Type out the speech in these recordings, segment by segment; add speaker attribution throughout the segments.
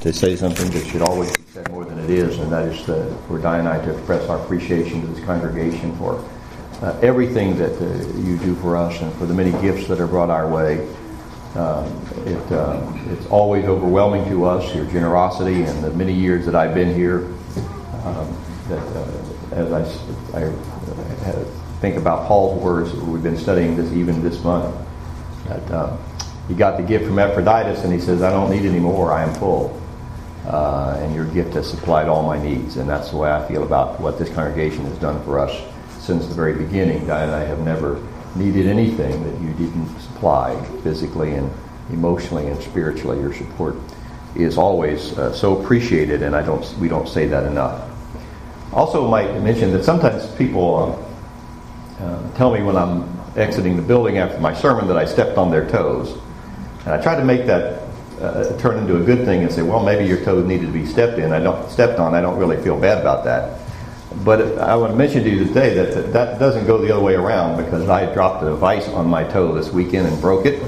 Speaker 1: to say something that should always be said more than it is, and that is to, for Di and I to express our appreciation to this congregation for uh, everything that uh, you do for us and for the many gifts that are brought our way. Um, it, uh, it's always overwhelming to us, your generosity and the many years that I've been here. Um, that uh, as I, I uh, think about Paul's words, we've been studying this even this month, that uh, he got the gift from Epaphroditus and he says, I don't need any more, I am full. Uh, and your gift has supplied all my needs. And that's the way I feel about what this congregation has done for us since the very beginning. Di and I have never needed anything that you didn't supply physically and emotionally and spiritually. Your support is always uh, so appreciated, and I don't, we don't say that enough. Also, might mention that sometimes people um, uh, tell me when I'm exiting the building after my sermon that I stepped on their toes. And I try to make that uh, turn into a good thing and say, well, maybe your toes needed to be stepped in. I don't stepped on. I don't really feel bad about that. But I want to mention to you today that that doesn't go the other way around because I dropped a vise on my toe this weekend and broke it,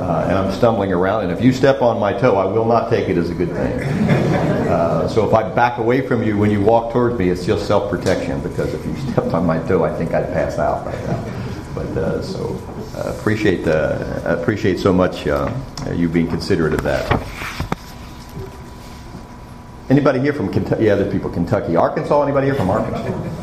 Speaker 1: uh, and I'm stumbling around. And if you step on my toe, I will not take it as a good thing. Uh, so if I back away from you when you walk towards me, it's just self-protection because if you stepped on my toe, I think I'd pass out right now. But uh, so appreciate uh, appreciate so much uh, you being considerate of that. Anybody here from Kentucky? Yeah, other people, Kentucky. Arkansas? Anybody here from Arkansas?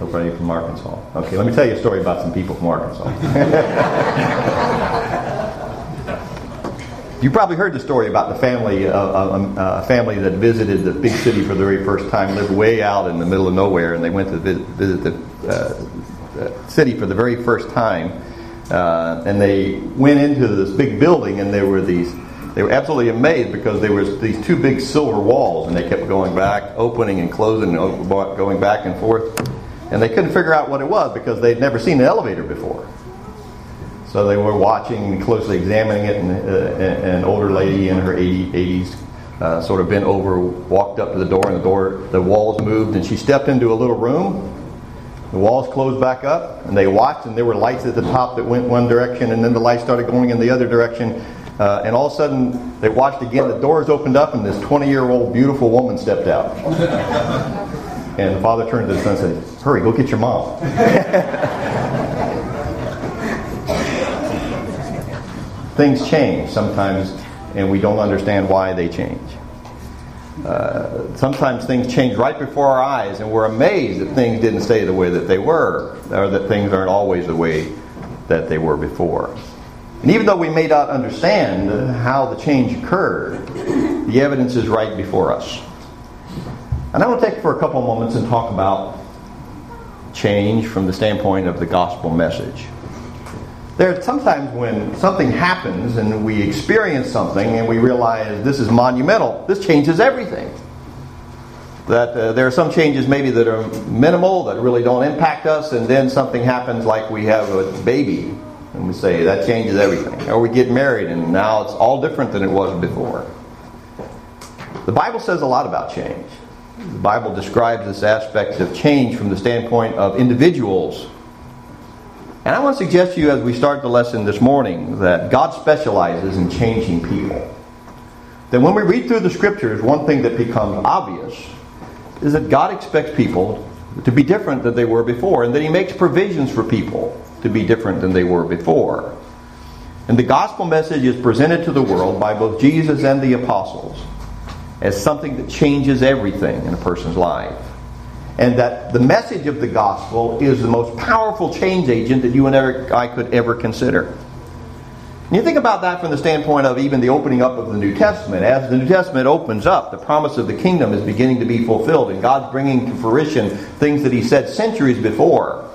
Speaker 1: Nobody from Arkansas. Okay, let me tell you a story about some people from Arkansas. you probably heard the story about the family, uh, uh, um, uh, a family that visited the big city for the very first time, lived way out in the middle of nowhere, and they went to visit, visit the uh, city for the very first time. Uh, and they went into this big building, and there were these they were absolutely amazed because there was these two big silver walls, and they kept going back, opening and closing, going back and forth, and they couldn't figure out what it was because they'd never seen an elevator before. So they were watching, closely examining it, and uh, an older lady in her 80, 80s uh, sort of bent over, walked up to the door, and the door, the walls moved, and she stepped into a little room. The walls closed back up, and they watched, and there were lights at the top that went one direction, and then the lights started going in the other direction, uh, and all of a sudden, they watched again. The doors opened up, and this 20 year old beautiful woman stepped out. and the father turned to the son and said, Hurry, go get your mom. Things change sometimes, and we don't understand why they change. Uh, sometimes things change right before our eyes, and we're amazed that things didn't stay the way that they were, or that things aren't always the way that they were before. And even though we may not understand how the change occurred, the evidence is right before us. And I want to take for a couple of moments and talk about change from the standpoint of the gospel message. There are sometimes when something happens and we experience something and we realize this is monumental, this changes everything. That uh, there are some changes maybe that are minimal, that really don't impact us, and then something happens like we have a baby and we say that changes everything. Or we get married and now it's all different than it was before. The Bible says a lot about change. The Bible describes this aspect of change from the standpoint of individuals. And I want to suggest to you as we start the lesson this morning that God specializes in changing people. That when we read through the scriptures, one thing that becomes obvious is that God expects people to be different than they were before, and that He makes provisions for people to be different than they were before. And the gospel message is presented to the world by both Jesus and the apostles as something that changes everything in a person's life. And that the message of the gospel is the most powerful change agent that you and I could ever consider. And you think about that from the standpoint of even the opening up of the New Testament. As the New Testament opens up, the promise of the kingdom is beginning to be fulfilled, and God's bringing to fruition things that He said centuries before.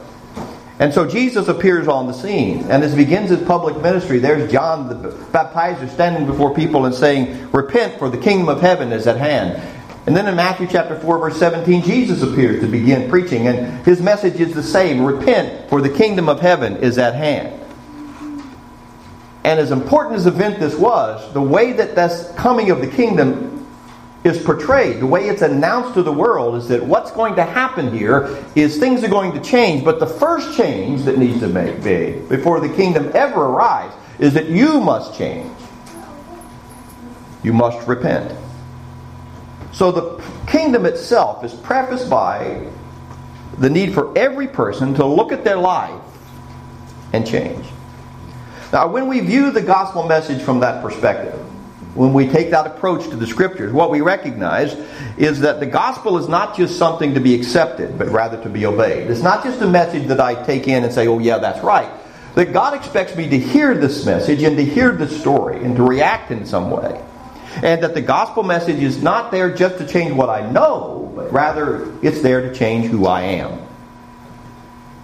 Speaker 1: And so Jesus appears on the scene. And as he begins his public ministry, there's John the baptizer standing before people and saying, Repent, for the kingdom of heaven is at hand. And then in Matthew chapter 4, verse 17, Jesus appears to begin preaching, and his message is the same Repent, for the kingdom of heaven is at hand. And as important as event this was, the way that this coming of the kingdom is portrayed, the way it's announced to the world is that what's going to happen here is things are going to change, but the first change that needs to be before the kingdom ever arrives is that you must change. you must repent. So the kingdom itself is prefaced by the need for every person to look at their life and change. Now, when we view the gospel message from that perspective, when we take that approach to the scriptures, what we recognize is that the gospel is not just something to be accepted, but rather to be obeyed. It's not just a message that I take in and say, oh, yeah, that's right. That God expects me to hear this message and to hear the story and to react in some way. And that the gospel message is not there just to change what I know, but rather it's there to change who I am.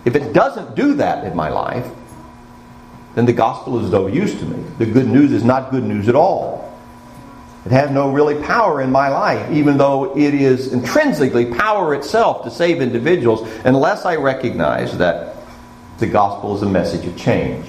Speaker 1: If it doesn't do that in my life, then the gospel is no use to me. The good news is not good news at all. It has no really power in my life, even though it is intrinsically power itself to save individuals, unless I recognize that the gospel is a message of change.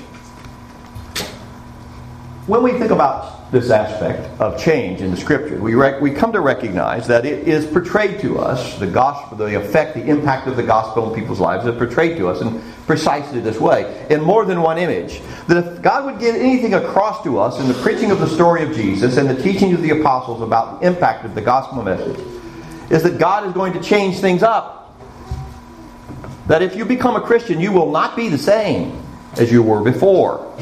Speaker 1: When we think about this aspect of change in the scriptures. We, rec- we come to recognize that it is portrayed to us, the gospel, the effect, the impact of the gospel in people's lives is portrayed to us in precisely this way, in more than one image. That if God would get anything across to us in the preaching of the story of Jesus and the teaching of the apostles about the impact of the gospel message, is that God is going to change things up. That if you become a Christian, you will not be the same as you were before.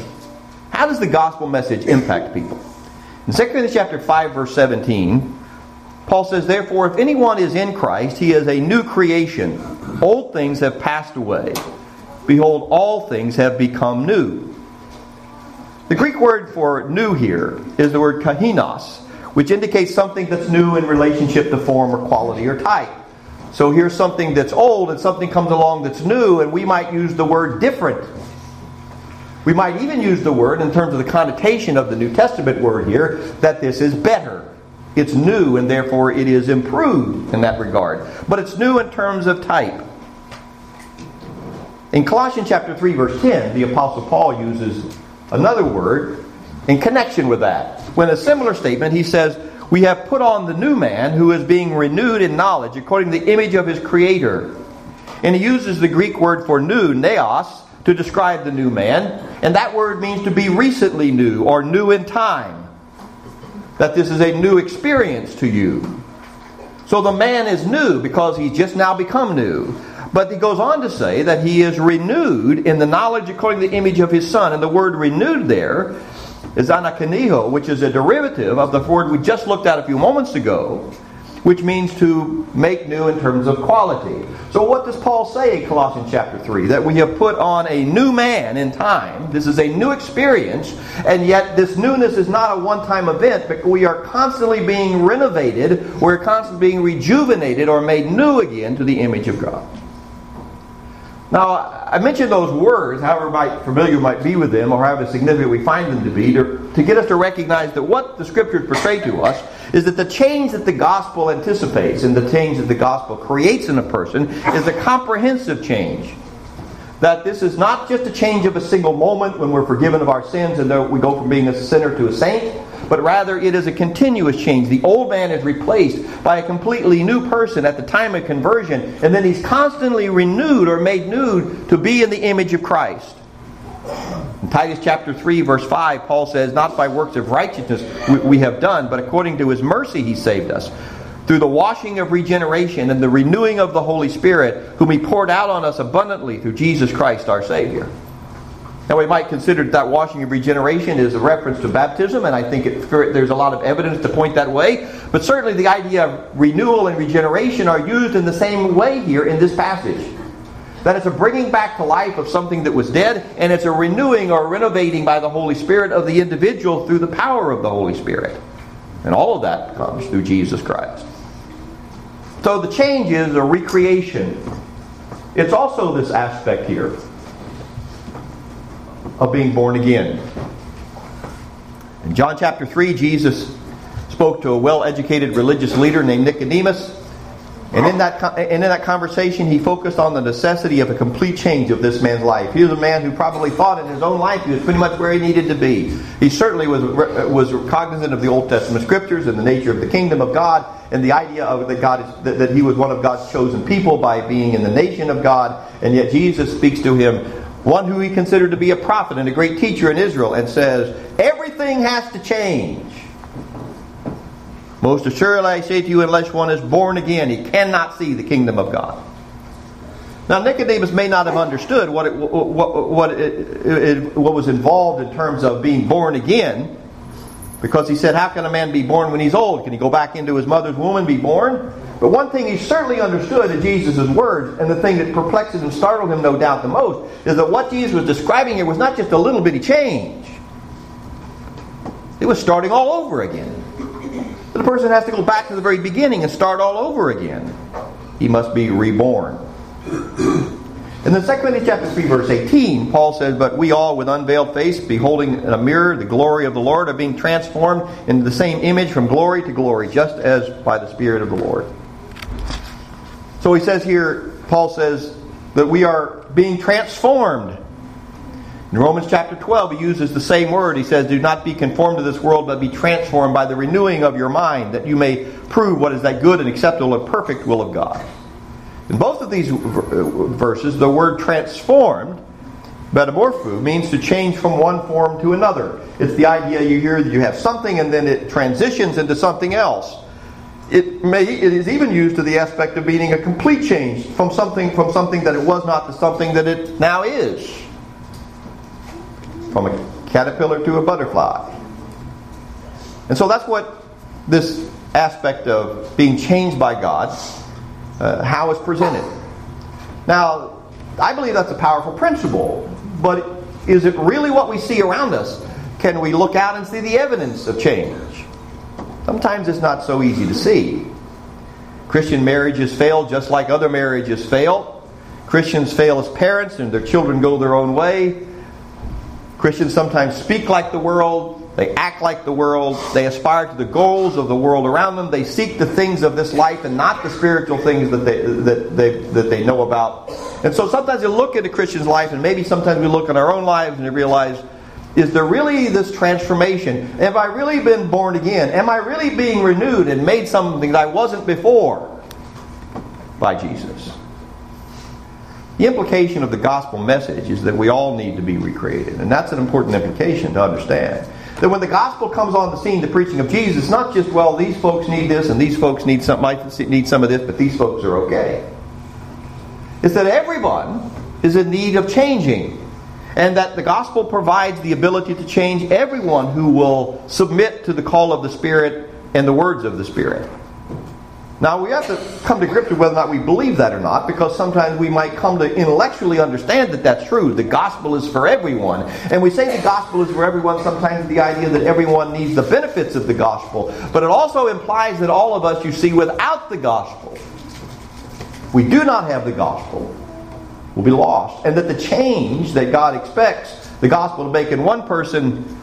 Speaker 1: How does the gospel message impact people? In 2 Corinthians chapter 5, verse 17, Paul says, Therefore, if anyone is in Christ, he is a new creation. Old things have passed away. Behold, all things have become new. The Greek word for new here is the word kainos, which indicates something that's new in relationship to form or quality or type. So here's something that's old and something comes along that's new, and we might use the word different we might even use the word in terms of the connotation of the New Testament word here that this is better. It's new and therefore it is improved in that regard. But it's new in terms of type. In Colossians chapter 3 verse 10, the apostle Paul uses another word in connection with that. When a similar statement he says, "We have put on the new man who is being renewed in knowledge according to the image of his creator." And he uses the Greek word for new, neos, to describe the new man, and that word means to be recently new or new in time. That this is a new experience to you. So the man is new because he's just now become new. But he goes on to say that he is renewed in the knowledge according to the image of his son. And the word renewed there is anakaniho, which is a derivative of the word we just looked at a few moments ago, which means to make new in terms of quality. So, what does Paul say in Colossians chapter 3? That we have put on a new man in time. This is a new experience, and yet this newness is not a one time event, but we are constantly being renovated, we're constantly being rejuvenated or made new again to the image of God. Now, I mentioned those words, however might, familiar might be with them, or however significant we find them to be, to, to get us to recognize that what the Scriptures portray to us is that the change that the gospel anticipates and the change that the gospel creates in a person is a comprehensive change. That this is not just a change of a single moment when we're forgiven of our sins and we go from being a sinner to a saint, but rather it is a continuous change. The old man is replaced by a completely new person at the time of conversion, and then he's constantly renewed or made new to be in the image of Christ. In Titus chapter 3, verse 5, Paul says, Not by works of righteousness we, we have done, but according to his mercy he saved us through the washing of regeneration and the renewing of the Holy Spirit, whom He poured out on us abundantly through Jesus Christ our Savior. Now, we might consider that washing of regeneration is a reference to baptism, and I think it, there's a lot of evidence to point that way. But certainly, the idea of renewal and regeneration are used in the same way here in this passage. That it's a bringing back to life of something that was dead, and it's a renewing or renovating by the Holy Spirit of the individual through the power of the Holy Spirit. And all of that comes through Jesus Christ. So the change is a recreation. It's also this aspect here of being born again. In John chapter 3, Jesus spoke to a well educated religious leader named Nicodemus. And in, that, and in that conversation, he focused on the necessity of a complete change of this man's life. He was a man who probably thought in his own life he was pretty much where he needed to be. He certainly was, was cognizant of the Old Testament scriptures and the nature of the kingdom of God and the idea of that God is, that, that he was one of God's chosen people by being in the nation of God. And yet Jesus speaks to him one who he considered to be a prophet and a great teacher in Israel, and says, Everything has to change. Most assuredly I say to you, unless one is born again, he cannot see the kingdom of God. Now, Nicodemus may not have understood what, it, what, what, it, what was involved in terms of being born again, because he said, How can a man be born when he's old? Can he go back into his mother's womb and be born? But one thing he certainly understood in Jesus' words, and the thing that perplexed and startled him, no doubt, the most, is that what Jesus was describing here was not just a little bitty change. It was starting all over again. The person has to go back to the very beginning and start all over again. He must be reborn. In the 2 Corinthians chapter 3, verse 18, Paul says, But we all, with unveiled face, beholding in a mirror the glory of the Lord, are being transformed into the same image from glory to glory, just as by the Spirit of the Lord. So he says here, Paul says that we are being transformed. In Romans chapter 12, he uses the same word. He says, Do not be conformed to this world, but be transformed by the renewing of your mind, that you may prove what is that good and acceptable and perfect will of God. In both of these verses, the word transformed, metamorpho, means to change from one form to another. It's the idea you hear that you have something and then it transitions into something else. It may it is even used to the aspect of meaning a complete change from something from something that it was not to something that it now is. From a caterpillar to a butterfly. And so that's what this aspect of being changed by God, uh, presented. Now, I believe that's a powerful principle, but is it really what we see around us? Can we look out and see the evidence of change? Sometimes it's not so easy to see. Christian marriages fail just like other marriages fail. Christians fail as parents and their children go their own way. Christians sometimes speak like the world, they act like the world, they aspire to the goals of the world around them, they seek the things of this life and not the spiritual things that they, that they, that they know about. And so sometimes you look at a Christian's life, and maybe sometimes we look at our own lives and realize is there really this transformation? Have I really been born again? Am I really being renewed and made something that I wasn't before by Jesus? The implication of the gospel message is that we all need to be recreated, and that's an important implication to understand. That when the gospel comes on the scene, the preaching of Jesus, not just, well, these folks need this and these folks need some, might need some of this, but these folks are okay. It's that everyone is in need of changing and that the gospel provides the ability to change everyone who will submit to the call of the Spirit and the words of the Spirit. Now, we have to come to grips with whether or not we believe that or not, because sometimes we might come to intellectually understand that that's true. The gospel is for everyone. And we say the gospel is for everyone, sometimes the idea that everyone needs the benefits of the gospel. But it also implies that all of us, you see, without the gospel, we do not have the gospel will be lost. And that the change that God expects the gospel to make in one person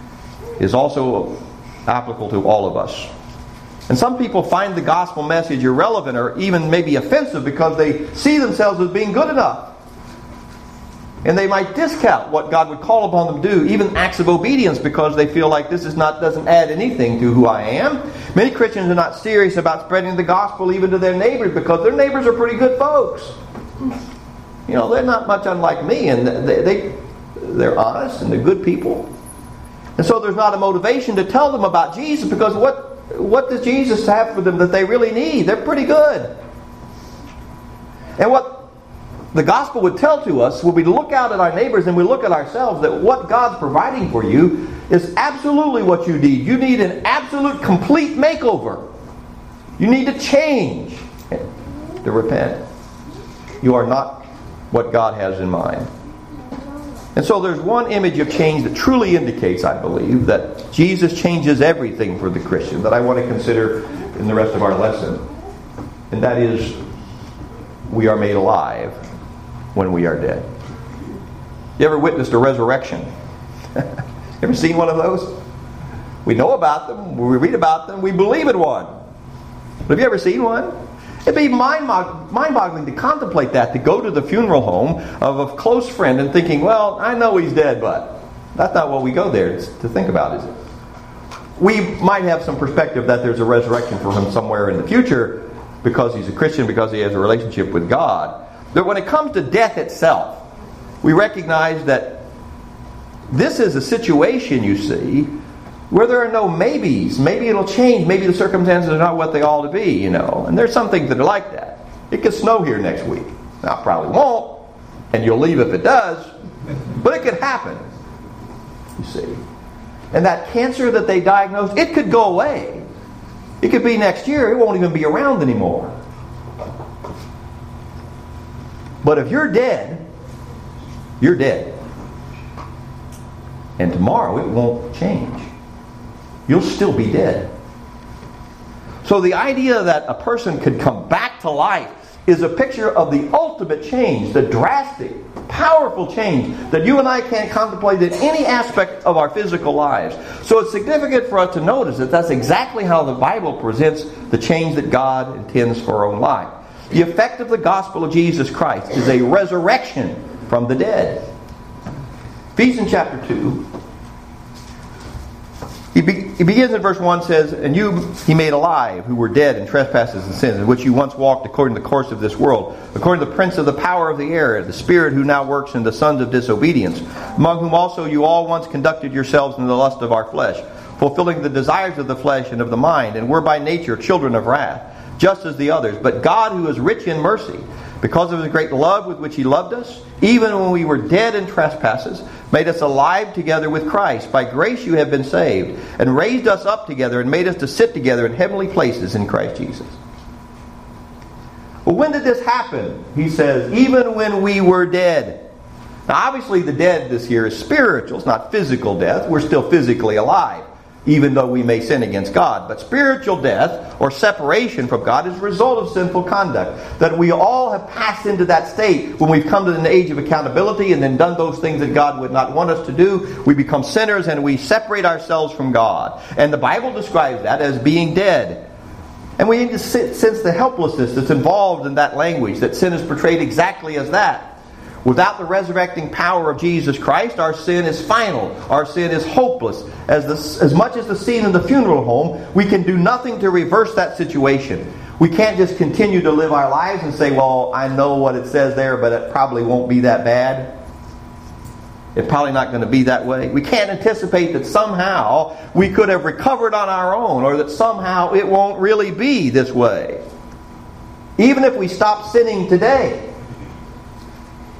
Speaker 1: is also applicable to all of us. And some people find the gospel message irrelevant or even maybe offensive because they see themselves as being good enough. And they might discount what God would call upon them to do, even acts of obedience, because they feel like this is not doesn't add anything to who I am. Many Christians are not serious about spreading the gospel even to their neighbors because their neighbors are pretty good folks. You know, they're not much unlike me, and they, they they're honest and they're good people. And so there's not a motivation to tell them about Jesus because what what does Jesus have for them that they really need? They're pretty good. And what the gospel would tell to us when we look out at our neighbors and we look at ourselves that what God's providing for you is absolutely what you need. You need an absolute complete makeover. You need to change to repent. You are not what God has in mind. And so there's one image of change that truly indicates, I believe, that Jesus changes everything for the Christian that I want to consider in the rest of our lesson. And that is, we are made alive when we are dead. You ever witnessed a resurrection? ever seen one of those? We know about them, we read about them, we believe in one. But have you ever seen one? It'd be mind boggling to contemplate that, to go to the funeral home of a close friend and thinking, well, I know he's dead, but that's not what we go there to think about, is it? We might have some perspective that there's a resurrection for him somewhere in the future because he's a Christian, because he has a relationship with God. But when it comes to death itself, we recognize that this is a situation, you see, where there are no maybes. Maybe it'll change. Maybe the circumstances are not what they ought to be, you know. And there's some things that are like that. It could snow here next week. Now, it probably won't, and you'll leave if it does, but it could happen, you see. And that cancer that they diagnosed, it could go away. It could be next year, it won't even be around anymore. But if you're dead, you're dead. And tomorrow it won't change. You'll still be dead. So the idea that a person could come back to life is a picture of the ultimate change, the drastic, powerful change that you and I can't contemplate in any aspect of our physical lives. So it's significant for us to notice that that's exactly how the Bible presents the change that God intends for our own life. The effect of the gospel of Jesus Christ is a resurrection from the dead. Ephesians chapter 2 he, be, he, begins in verse 1 says, And you he made alive, who were dead in trespasses and sins, in which you once walked according to the course of this world, according to the prince of the power of the air, the spirit who now works in the sons of disobedience, among whom also you all once conducted yourselves in the lust of our flesh, fulfilling the desires of the flesh and of the mind, and were by nature children of wrath, just as the others. But God, who is rich in mercy, because of his great love with which he loved us, even when we were dead in trespasses, made us alive together with Christ. By grace you have been saved, and raised us up together, and made us to sit together in heavenly places in Christ Jesus. Well, when did this happen? He says, even when we were dead. Now, obviously, the dead this year is spiritual. It's not physical death. We're still physically alive even though we may sin against God. But spiritual death or separation from God is a result of sinful conduct. That we all have passed into that state when we've come to an age of accountability and then done those things that God would not want us to do. We become sinners and we separate ourselves from God. And the Bible describes that as being dead. And we need to sense the helplessness that's involved in that language, that sin is portrayed exactly as that. Without the resurrecting power of Jesus Christ, our sin is final. Our sin is hopeless. As, the, as much as the scene in the funeral home, we can do nothing to reverse that situation. We can't just continue to live our lives and say, well, I know what it says there, but it probably won't be that bad. It's probably not going to be that way. We can't anticipate that somehow we could have recovered on our own or that somehow it won't really be this way. Even if we stop sinning today,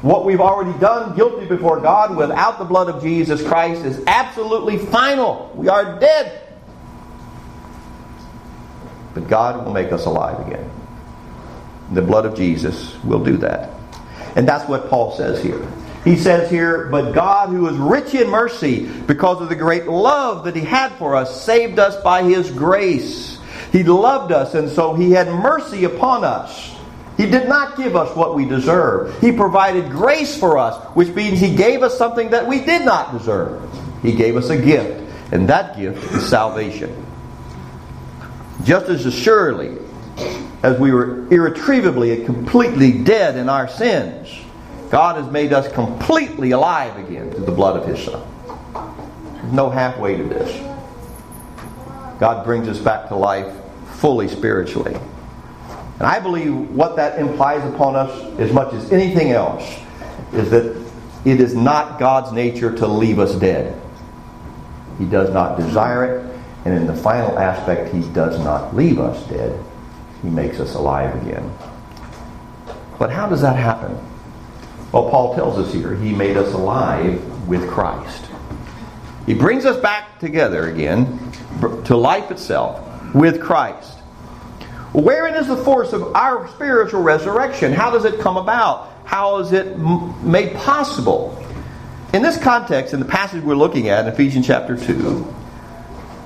Speaker 1: what we've already done guilty before God without the blood of Jesus Christ is absolutely final. We are dead. But God will make us alive again. The blood of Jesus will do that. And that's what Paul says here. He says here, But God, who is rich in mercy, because of the great love that He had for us, saved us by His grace. He loved us, and so He had mercy upon us he did not give us what we deserve. He provided grace for us, which means He gave us something that we did not deserve. He gave us a gift, and that gift is salvation. Just as assuredly as we were irretrievably and completely dead in our sins, God has made us completely alive again through the blood of His Son. There's no halfway to this. God brings us back to life fully spiritually. And I believe what that implies upon us, as much as anything else, is that it is not God's nature to leave us dead. He does not desire it. And in the final aspect, He does not leave us dead. He makes us alive again. But how does that happen? Well, Paul tells us here He made us alive with Christ. He brings us back together again to life itself with Christ. Wherein is the force of our spiritual resurrection? How does it come about? How is it made possible? In this context, in the passage we're looking at in Ephesians chapter 2,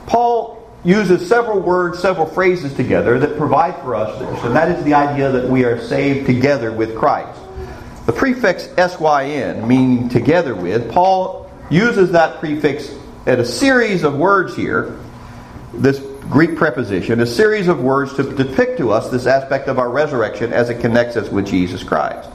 Speaker 1: Paul uses several words, several phrases together that provide for us this, and that is the idea that we are saved together with Christ. The prefix SYN, meaning together with, Paul uses that prefix at a series of words here. This Greek preposition, a series of words to depict to us this aspect of our resurrection as it connects us with Jesus Christ.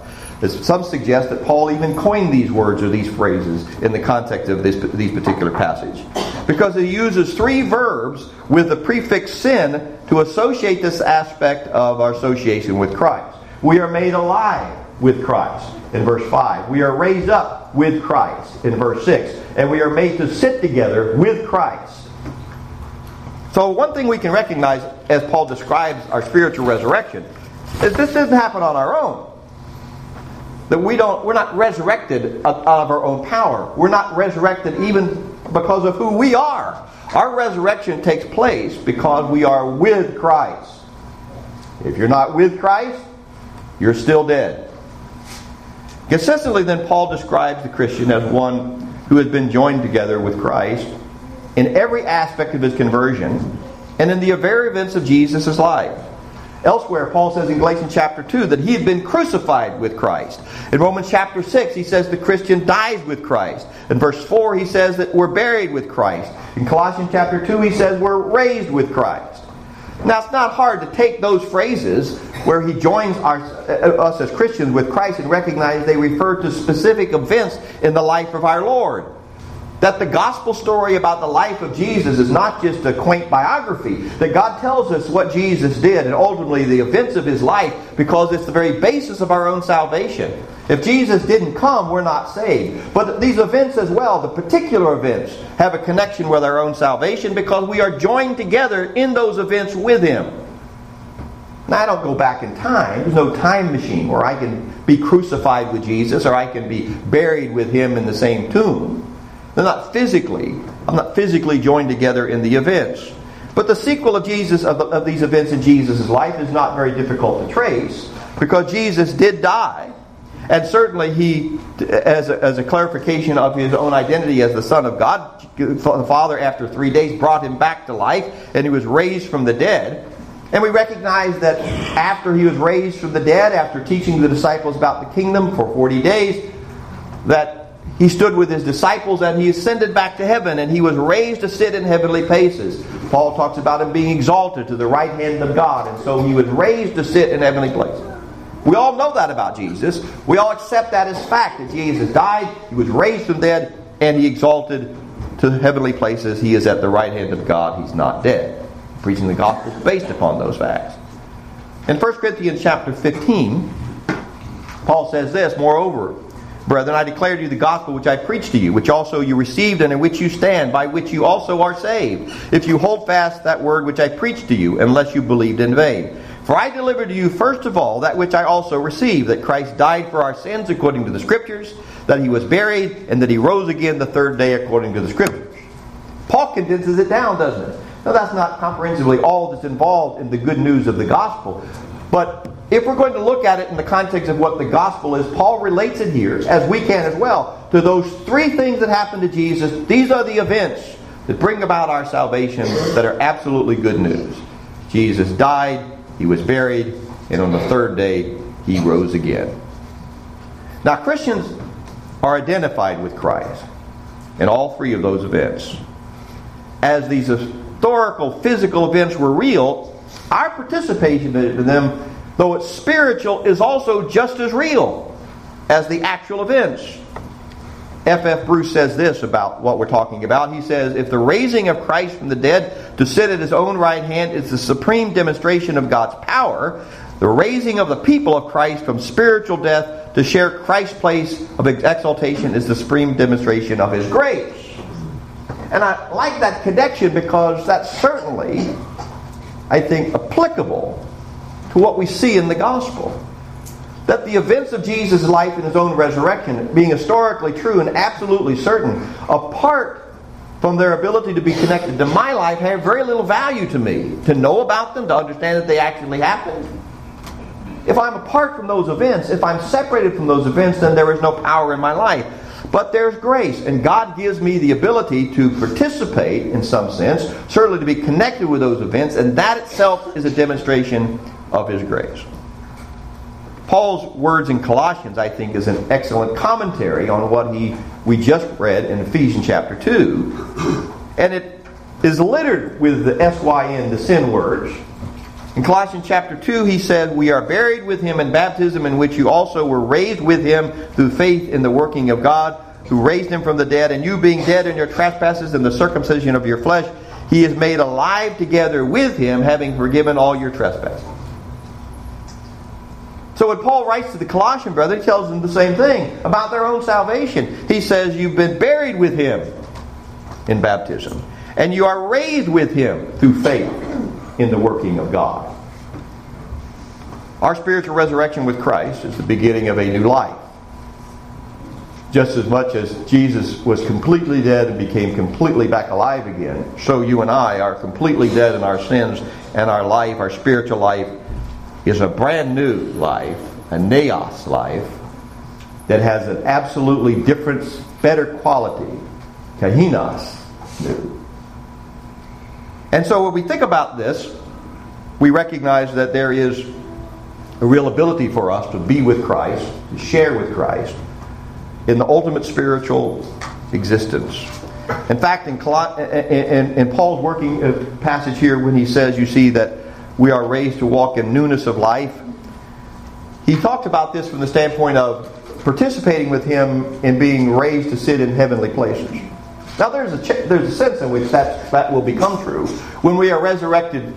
Speaker 1: As some suggest that Paul even coined these words or these phrases in the context of this, these particular passage. Because he uses three verbs with the prefix syn to associate this aspect of our association with Christ. We are made alive with Christ in verse 5. We are raised up with Christ in verse 6. And we are made to sit together with Christ So, one thing we can recognize as Paul describes our spiritual resurrection is this doesn't happen on our own. That we don't, we're not resurrected out of our own power. We're not resurrected even because of who we are. Our resurrection takes place because we are with Christ. If you're not with Christ, you're still dead. Consistently, then, Paul describes the Christian as one who has been joined together with Christ in every aspect of his conversion and in the very events of Jesus' life. Elsewhere, Paul says in Galatians chapter 2 that he had been crucified with Christ. In Romans chapter 6, he says the Christian dies with Christ. In verse 4, he says that we're buried with Christ. In Colossians chapter 2, he says we're raised with Christ. Now, it's not hard to take those phrases where he joins our, uh, us as Christians with Christ and recognize they refer to specific events in the life of our Lord that the gospel story about the life of Jesus is not just a quaint biography, that God tells us what Jesus did and ultimately the events of his life because it's the very basis of our own salvation. If Jesus didn't come, we're not saved. But these events as well, the particular events, have a connection with our own salvation because we are joined together in those events with him. Now, I don't go back in time. There's no time machine where I can be crucified with Jesus or I can be buried with him in the same tomb. They're not physically, I'm not physically joined together in the events. But the sequel of Jesus of, the, of these events in Jesus' life is not very difficult to trace because Jesus did die. And certainly, he, as a, as a clarification of his own identity as the Son of God, the Father, after three days, brought him back to life, and he was raised from the dead. And we recognize that after he was raised from the dead, after teaching the disciples about the kingdom for 40 days, that he stood with his disciples and he ascended back to heaven and he was raised to sit in heavenly places. Paul talks about him being exalted to the right hand of God, and so he was raised to sit in heavenly places. We all know that about Jesus. We all accept that as fact that Jesus died, he was raised from dead, and he exalted to heavenly places. He is at the right hand of God. He's not dead. Preaching the gospel is based upon those facts. In 1 Corinthians chapter 15, Paul says this, moreover, Brethren, I declare to you the gospel which I preached to you, which also you received and in which you stand, by which you also are saved, if you hold fast that word which I preached to you, unless you believed in vain. For I delivered to you first of all that which I also received, that Christ died for our sins according to the Scriptures, that he was buried, and that he rose again the third day according to the Scriptures. Paul condenses it down, doesn't it? Now, that's not comprehensively all that's involved in the good news of the gospel. But if we're going to look at it in the context of what the gospel is, Paul relates it here, as we can as well, to those three things that happened to Jesus. These are the events that bring about our salvation that are absolutely good news. Jesus died, he was buried, and on the third day, he rose again. Now, Christians are identified with Christ in all three of those events. As these historical, physical events were real, our participation in them though it's spiritual, is also just as real as the actual events. F. F. Bruce says this about what we're talking about. He says, If the raising of Christ from the dead to sit at his own right hand is the supreme demonstration of God's power, the raising of the people of Christ from spiritual death to share Christ's place of exaltation is the supreme demonstration of his grace. And I like that connection because that's certainly, I think, applicable to what we see in the gospel. That the events of Jesus' life and his own resurrection, being historically true and absolutely certain, apart from their ability to be connected to my life, have very little value to me. To know about them, to understand that they actually happened. If I'm apart from those events, if I'm separated from those events, then there is no power in my life. But there's grace, and God gives me the ability to participate in some sense, certainly to be connected with those events, and that itself is a demonstration of his grace. Paul's words in Colossians, I think, is an excellent commentary on what he we just read in Ephesians chapter 2. And it is littered with the SYN, the sin words. In Colossians chapter 2, he said, We are buried with him in baptism, in which you also were raised with him through faith in the working of God, who raised him from the dead, and you being dead in your trespasses and the circumcision of your flesh, he is made alive together with him, having forgiven all your trespasses. So when Paul writes to the Colossian brother, he tells them the same thing about their own salvation. He says, You've been buried with him in baptism. And you are raised with him through faith in the working of God. Our spiritual resurrection with Christ is the beginning of a new life. Just as much as Jesus was completely dead and became completely back alive again, so you and I are completely dead in our sins, and our life, our spiritual life, is a brand new life, a neos life, that has an absolutely different, better quality, kainos, new. And so when we think about this, we recognize that there is a real ability for us to be with Christ, to share with Christ in the ultimate spiritual existence. In fact, in, Paul's working uh, passage here, when he says, you see that we are raised to walk in newness of life, he talked about this from the standpoint of participating with him in being raised to sit in heavenly places. Now, there's a, there's a sense in which that, that will become true. When we are resurrected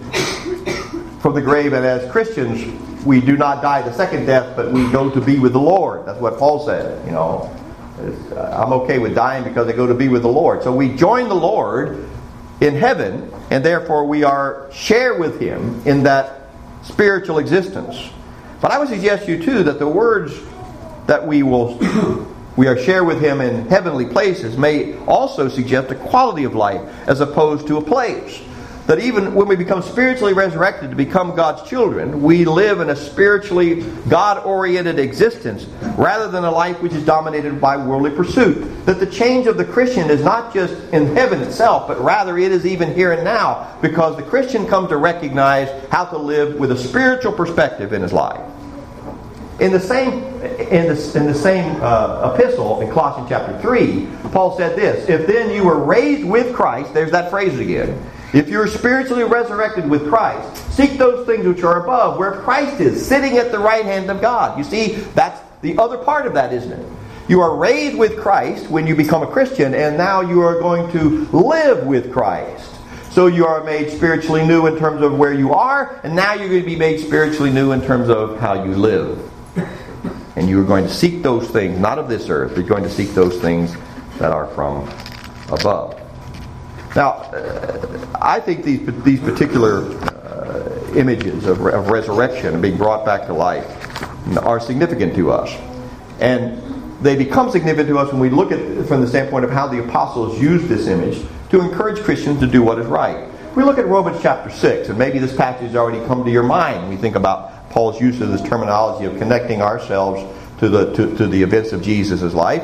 Speaker 1: from the grave, and as Christians, we do not die the second death, but we go to be with the Lord. That's what Paul said. You know, uh, I'm okay with dying because I go to be with the Lord. So we join the Lord in heaven, and therefore we are share with Him in that spiritual existence. But I would suggest you too that the words that we will we are share with Him in heavenly places may also suggest a quality of life as opposed to a place that even when we become spiritually resurrected to become God's children, we live in a spiritually God oriented existence rather than a life which is dominated by worldly pursuit. That the change of the Christian is not just in heaven itself, but rather it is even here and now because the Christian comes to recognize how to live with a spiritual perspective in his life. In the same, in the, in the same uh, epistle, in Colossians chapter 3, Paul said this If then you were raised with Christ, there's that phrase again if you're spiritually resurrected with Christ, seek those things which are above, where Christ is, sitting at the right hand of God. You see, that's the other part of that, isn't it? You are raised with Christ when you become a Christian, and now you are going to live with Christ. So you are made spiritually new in terms of where you are, and now you're going to be made spiritually new in terms of how you live. And you are going to seek those things, not of this earth, you're going to seek those things that are from above. Now, I think these, these particular uh, images of, of resurrection and being brought back to life are significant to us. And they become significant to us when we look at from the standpoint of how the apostles used this image to encourage Christians to do what is right. we look at Romans chapter 6, and maybe this passage has already come to your mind we think about Paul's use of this terminology of connecting ourselves to the, to, to the events of Jesus' life.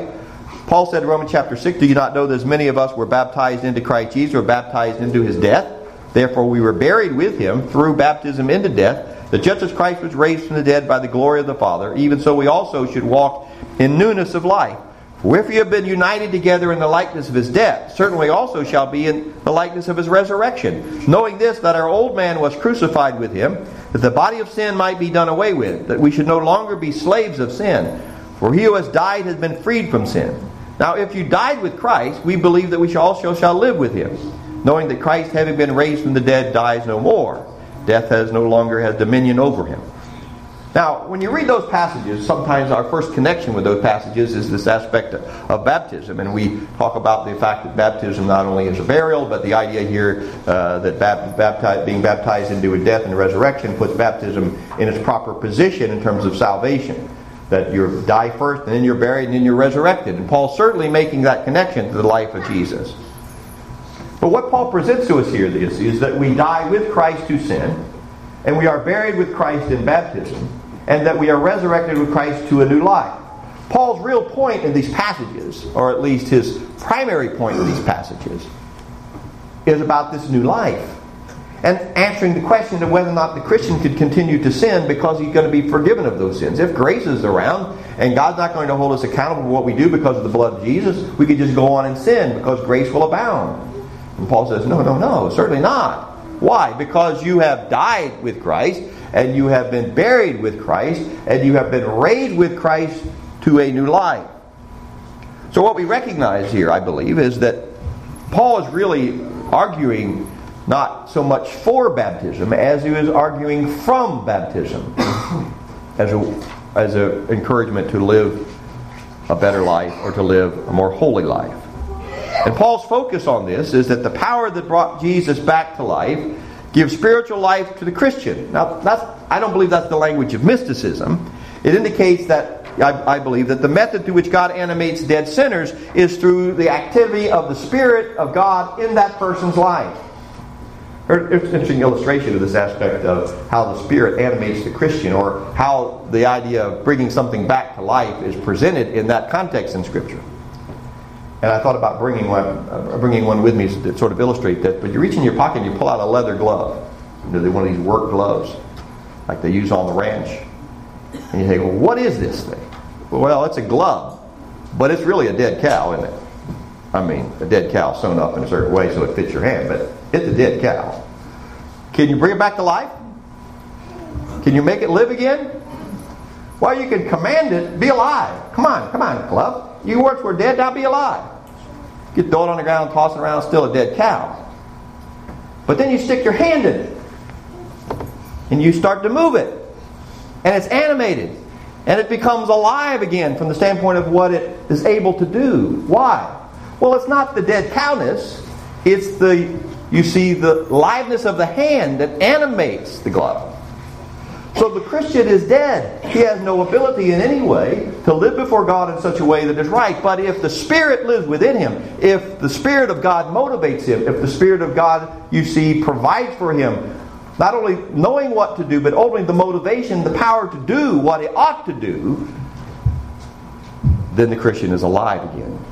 Speaker 1: Paul said in Romans chapter 6, Do you not know that as many of us were baptized into Christ Jesus, we were baptized into his death? Therefore we were buried with him through baptism into death, that just as Christ was raised from the dead by the glory of the Father, even so we also should walk in newness of life. For if you have been united together in the likeness of his death, certainly also shall be in the likeness of his resurrection. Knowing this, that our old man was crucified with him, that the body of sin might be done away with, that we should no longer be slaves of sin. For he who has died has been freed from sin. Now, if you died with Christ, we believe that we also shall live with him, knowing that Christ, having been raised from the dead, dies no more. Death has no longer has dominion over him. Now, when you read those passages, sometimes our first connection with those passages is this aspect of baptism. And we talk about the fact that baptism not only is a burial, but the idea here uh, that baptize, being baptized into a death and resurrection puts baptism in its proper position in terms of salvation that you die first and then you're buried and then you're resurrected. And Paul's certainly making that connection to the life of Jesus. But what Paul presents to us here is, is that we die with Christ to sin, and we are buried with Christ in baptism, and that we are resurrected with Christ to a new life. Paul's real point in these passages, or at least his primary point in these passages, is about this new life and answering the question of whether or not the Christian could continue to sin because he's going to be forgiven of those sins. If grace is around and God's not going to hold us accountable for what we do because of the blood of Jesus, we could just go on and sin because grace will abound. And Paul says, no, no, no, certainly not. Why? Because you have died with Christ and you have been buried with Christ and you have been raised with Christ to a new life. So, what we recognize here, I believe, is that Paul is really arguing not so much for baptism as he was arguing from baptism as a as an encouragement to live a better life or to live a more holy life. And Paul's focus on this is that the power that brought Jesus back to life gives spiritual life to the Christian. Now, that's, I don't believe that's the language of mysticism. It indicates that, I, I believe, that the method through which God animates dead sinners is through the activity of the Spirit of God in that person's life. An interesting illustration of this aspect of how the Spirit animates the Christian, or how the idea of bringing something back to life is presented in that context in Scripture. And I thought about bringing one, uh, bringing one with me to sort of illustrate that. But you reach in your pocket and you pull out a leather glove. You know, one of these work gloves, like they use on the ranch. And you think, well, what is this thing? Well, it's a glove, but it's really a dead cow, isn't it? I mean, a dead cow sewn up in a certain way so it fits your hand, but it's a dead cow. Can you bring it back to life? Can you make it live again? Well, you can command it, be alive. Come on, come on, glove. You once were dead, now be alive. Get thrown on the ground, tossing around, still a dead cow. But then you stick your hand in it. And you start to move it. And it's animated. And it becomes alive again from the standpoint of what it is able to do. Why? Well, it's not the dead cowness. It's the, you see, the liveness of the hand that animates the glove. So the Christian is dead. He has no ability in any way to live before God in such a way that is right. But if the Spirit lives within him, if the Spirit of God motivates him, if the Spirit of God, you see, provides for him, not only knowing what to do, but only the motivation, the power to do what he ought to do, then the Christian is alive again.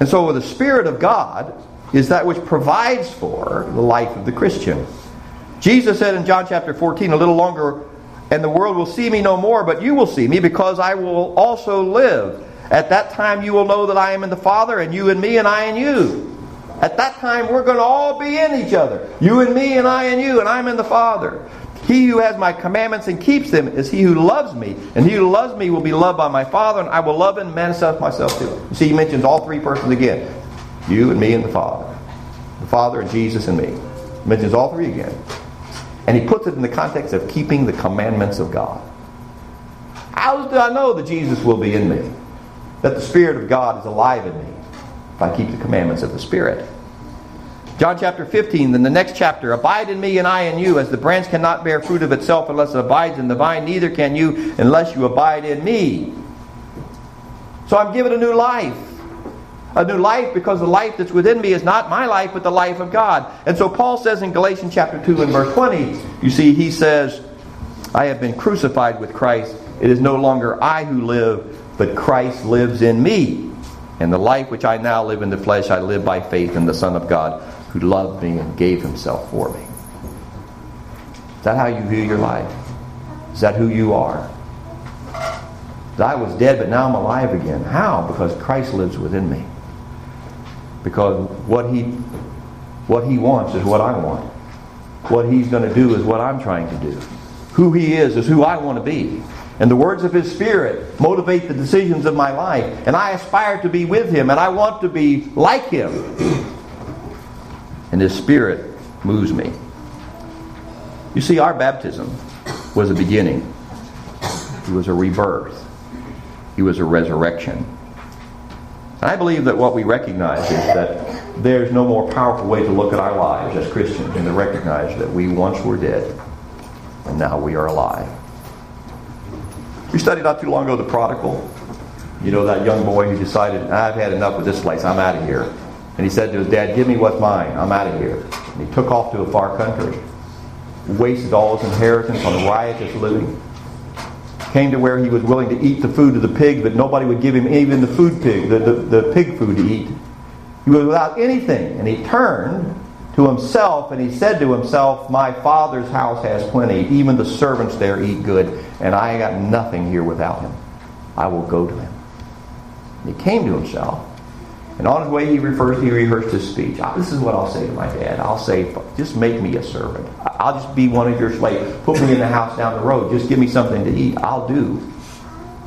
Speaker 1: And so with the Spirit of God is that which provides for the life of the Christian. Jesus said in John chapter 14, a little longer, and the world will see me no more, but you will see me because I will also live. At that time you will know that I am in the Father, and you in me, and I in you. At that time we're going to all be in each other. You and me, and I and you, and I'm in the Father. He who has my commandments and keeps them is he who loves me, and he who loves me will be loved by my Father, and I will love him and manifest myself to him. See, he mentions all three persons again you and me and the Father. The Father and Jesus and me. He mentions all three again. And he puts it in the context of keeping the commandments of God. How do I know that Jesus will be in me? That the Spirit of God is alive in me if I keep the commandments of the Spirit. John chapter 15, then the next chapter Abide in me and I in you, as the branch cannot bear fruit of itself unless it abides in the vine, neither can you unless you abide in me. So I'm given a new life a new life because the life that's within me is not my life, but the life of God. And so Paul says in Galatians chapter 2 and verse 20, you see, he says, I have been crucified with Christ. It is no longer I who live, but Christ lives in me. And the life which I now live in the flesh, I live by faith in the Son of God who loved me and gave himself for me. Is that how you view your life? Is that who you are? I was dead, but now I'm alive again. How? Because Christ lives within me because what he what he wants is what I want. What he's going to do is what I'm trying to do. Who he is is who I want to be. And the words of his spirit motivate the decisions of my life. And I aspire to be with him and I want to be like him. And his spirit moves me. You see, our baptism was a beginning. It was a rebirth. It was a resurrection. And I believe that what we recognize is that there's no more powerful way to look at our lives as Christians than to recognize that we once were dead and now we are alive. We studied not too long ago the prodigal. You know, that young boy who decided, I've had enough with this place, I'm out of here. And he said to his dad, Give me what's mine, I'm out of here. And he took off to a far country, wasted all his inheritance on riotous living came to where he was willing to eat the food of the pig, but nobody would give him even the food pig, the, the, the pig food to eat. He was without anything. And he turned to himself and he said to himself, My father's house has plenty. Even the servants there eat good, and I got nothing here without him. I will go to him. And he came to himself. And on his way, he, refers, he rehearsed his speech. Ah, this is what I'll say to my dad. I'll say, just make me a servant. I'll just be one of your slaves. Put me in the house down the road. Just give me something to eat. I'll do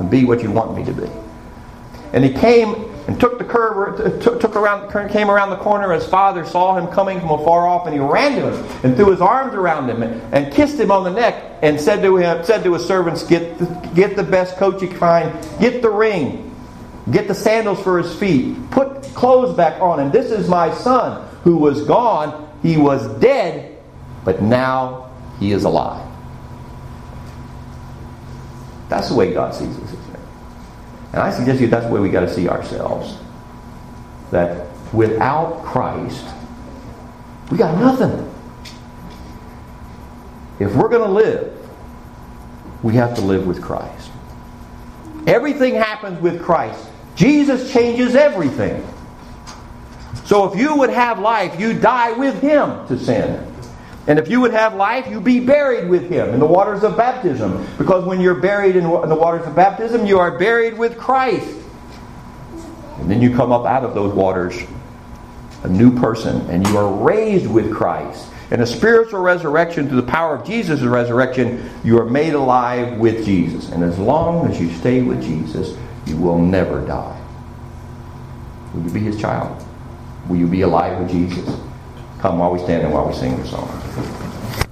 Speaker 1: and be what you want me to be. And he came and took the curve, took around, came around the corner. His father saw him coming from afar off, and he ran to him and threw his arms around him and kissed him on the neck and said to him, said to his servants, "Get the, get the best coat you can find. Get the ring." Get the sandals for his feet, put clothes back on him. This is my son who was gone. He was dead, but now he is alive. That's the way God sees us? And I suggest you that's the way we got to see ourselves. That without Christ, we got nothing. If we're going to live, we have to live with Christ. Everything happens with Christ. Jesus changes everything. So if you would have life, you die with him to sin. And if you would have life, you be buried with him in the waters of baptism. Because when you're buried in the waters of baptism, you are buried with Christ. And then you come up out of those waters a new person, and you are raised with Christ. In a spiritual resurrection through the power of Jesus' resurrection, you are made alive with Jesus. And as long as you stay with Jesus, you will never die. Will you be his child? Will you be alive with Jesus? Come while we stand and while we sing the song.